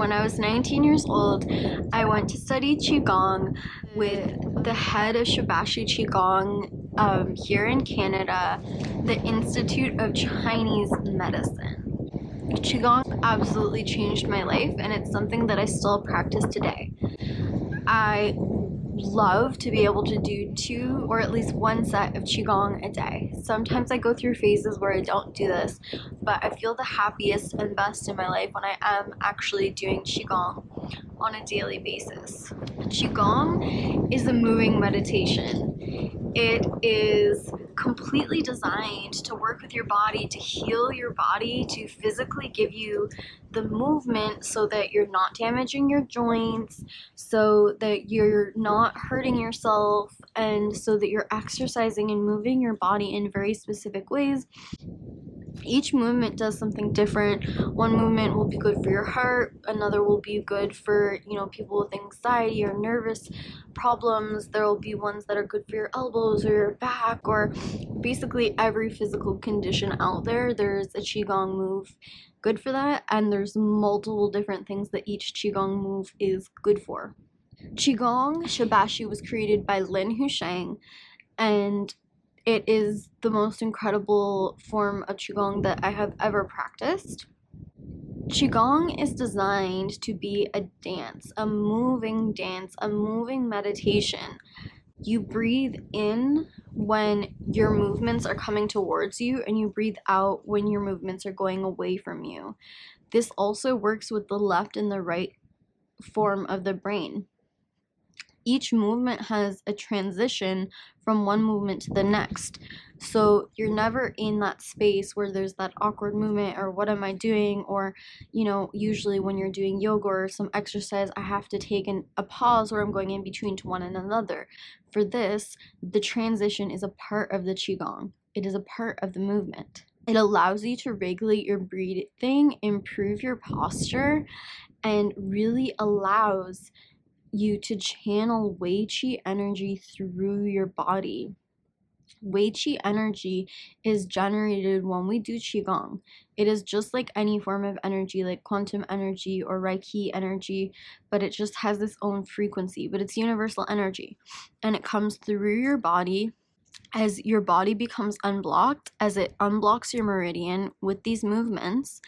When I was 19 years old, I went to study Qigong with the head of Shibashi Qigong um, here in Canada, the Institute of Chinese Medicine. Qigong absolutely changed my life, and it's something that I still practice today. I love to be able to do two or at least one set of Qigong a day. Sometimes I go through phases where I don't do this, but I feel the happiest and best in my life when I am actually doing Qigong on a daily basis. Qigong is a moving meditation. It is completely designed to work with your body, to heal your body, to physically give you the movement so that you're not damaging your joints, so that you're not hurting yourself, and so that you're exercising and moving your body in very specific ways each movement does something different. One movement will be good for your heart another will be good for you know people with anxiety or nervous problems. There will be ones that are good for your elbows or your back or basically every physical condition out there. There's a qigong move good for that and there's multiple different things that each qigong move is good for. Qigong shibashi was created by Lin Housheng and it is the most incredible form of Qigong that I have ever practiced. Qigong is designed to be a dance, a moving dance, a moving meditation. You breathe in when your movements are coming towards you, and you breathe out when your movements are going away from you. This also works with the left and the right form of the brain each movement has a transition from one movement to the next. So you're never in that space where there's that awkward movement or what am I doing? Or, you know, usually when you're doing yoga or some exercise, I have to take an, a pause where I'm going in between to one and another. For this, the transition is a part of the Qigong, it is a part of the movement. It allows you to regulate your breathing, improve your posture, and really allows you to channel Wei Qi energy through your body. Wei Qi energy is generated when we do Qigong. It is just like any form of energy, like quantum energy or Reiki energy, but it just has its own frequency, but it's universal energy. And it comes through your body as your body becomes unblocked, as it unblocks your meridian with these movements.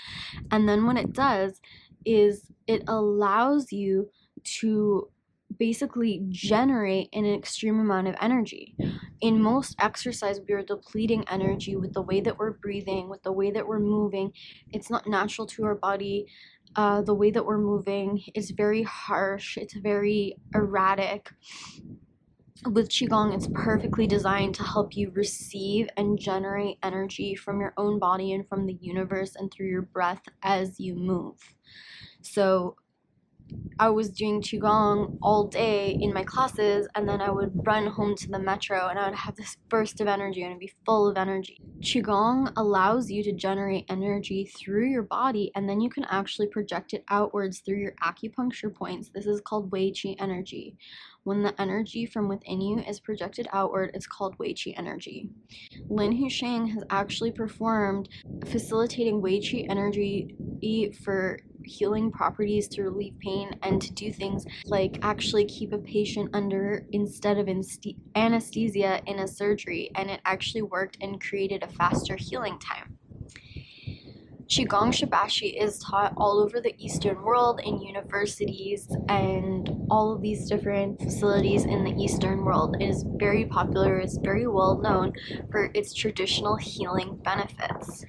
And then what it does is it allows you to basically generate an extreme amount of energy. In most exercise, we are depleting energy with the way that we're breathing, with the way that we're moving. It's not natural to our body. Uh, the way that we're moving is very harsh, it's very erratic. With Qigong, it's perfectly designed to help you receive and generate energy from your own body and from the universe and through your breath as you move. So, I was doing Qigong all day in my classes, and then I would run home to the metro and I would have this burst of energy and I'd be full of energy. Qigong allows you to generate energy through your body, and then you can actually project it outwards through your acupuncture points. This is called Wei Qi energy. When the energy from within you is projected outward, it's called Wei Qi energy. Lin Housheng has actually performed facilitating Wei Qi energy for healing properties to relieve pain and to do things like actually keep a patient under instead of anesthesia in a surgery and it actually worked and created a faster healing time. Qigong Shibashi is taught all over the Eastern world in universities and all of these different facilities in the Eastern world. It is very popular, it's very well known for its traditional healing benefits.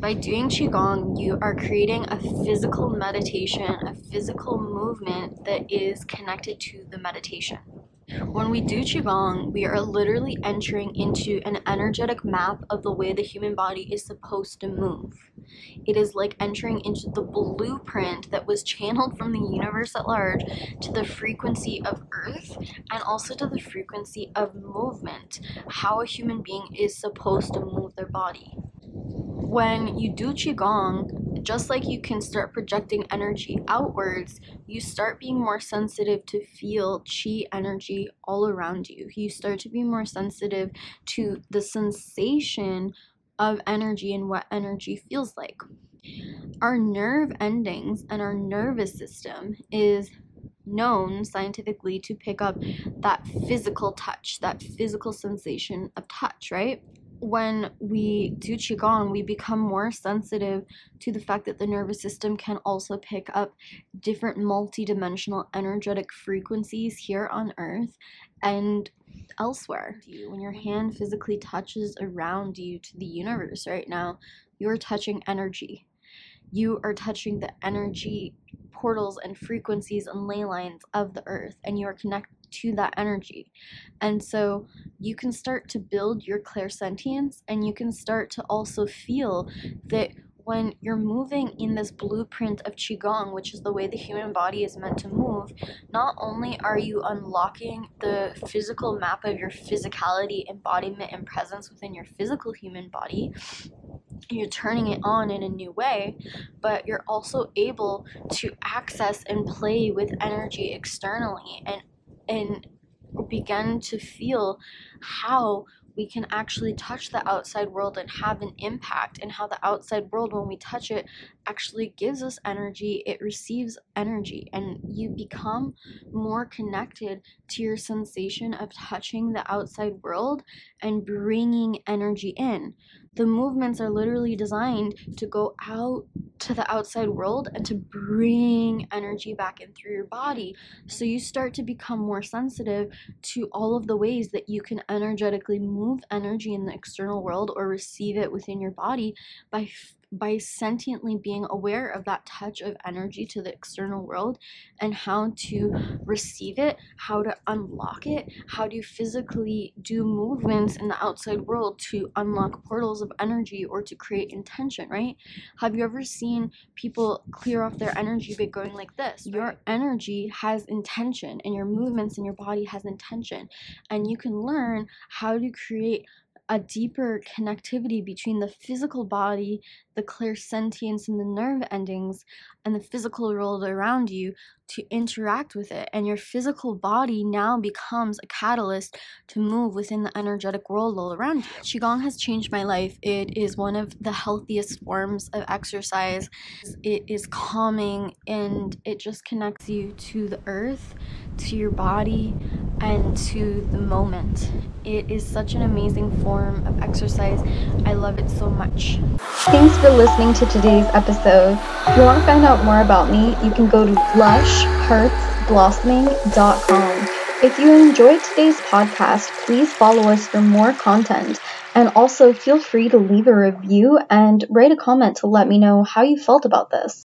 By doing Qigong, you are creating a physical meditation, a physical movement that is connected to the meditation. When we do Qigong, we are literally entering into an energetic map of the way the human body is supposed to move. It is like entering into the blueprint that was channeled from the universe at large to the frequency of Earth and also to the frequency of movement, how a human being is supposed to move their body. When you do Qigong, just like you can start projecting energy outwards, you start being more sensitive to feel Qi energy all around you. You start to be more sensitive to the sensation of energy and what energy feels like. Our nerve endings and our nervous system is known scientifically to pick up that physical touch, that physical sensation of touch, right? When we do qigong we become more sensitive to the fact that the nervous system can also pick up different multidimensional energetic frequencies here on earth and elsewhere. When your hand physically touches around you to the universe right now you're touching energy. You are touching the energy portals and frequencies and ley lines of the earth and you are connected to that energy. And so you can start to build your clairsentience and you can start to also feel that when you're moving in this blueprint of Qigong, which is the way the human body is meant to move, not only are you unlocking the physical map of your physicality, embodiment, and presence within your physical human body, you're turning it on in a new way, but you're also able to access and play with energy externally and and begin to feel how we can actually touch the outside world and have an impact and how the outside world when we touch it actually gives us energy it receives energy and you become more connected to your sensation of touching the outside world and bringing energy in the movements are literally designed to go out to the outside world and to bring energy back in through your body. So you start to become more sensitive to all of the ways that you can energetically move energy in the external world or receive it within your body by by sentiently being aware of that touch of energy to the external world and how to receive it, how to unlock it, how to physically do movements in the outside world to unlock portals of energy or to create intention, right? Have you ever seen people clear off their energy by going like this? Your energy has intention and your movements in your body has intention and you can learn how to create a deeper connectivity between the physical body, the clairsentience and the nerve endings, and the physical world around you to interact with it. And your physical body now becomes a catalyst to move within the energetic world all around you. Qigong has changed my life. It is one of the healthiest forms of exercise. It is calming and it just connects you to the earth, to your body, and to the moment. It is such an amazing form of exercise. I love it so much. Thanks for listening to today's episode. If you want to find out more about me, you can go to lushheartsblossoming.com. If you enjoyed today's podcast, please follow us for more content. And also feel free to leave a review and write a comment to let me know how you felt about this.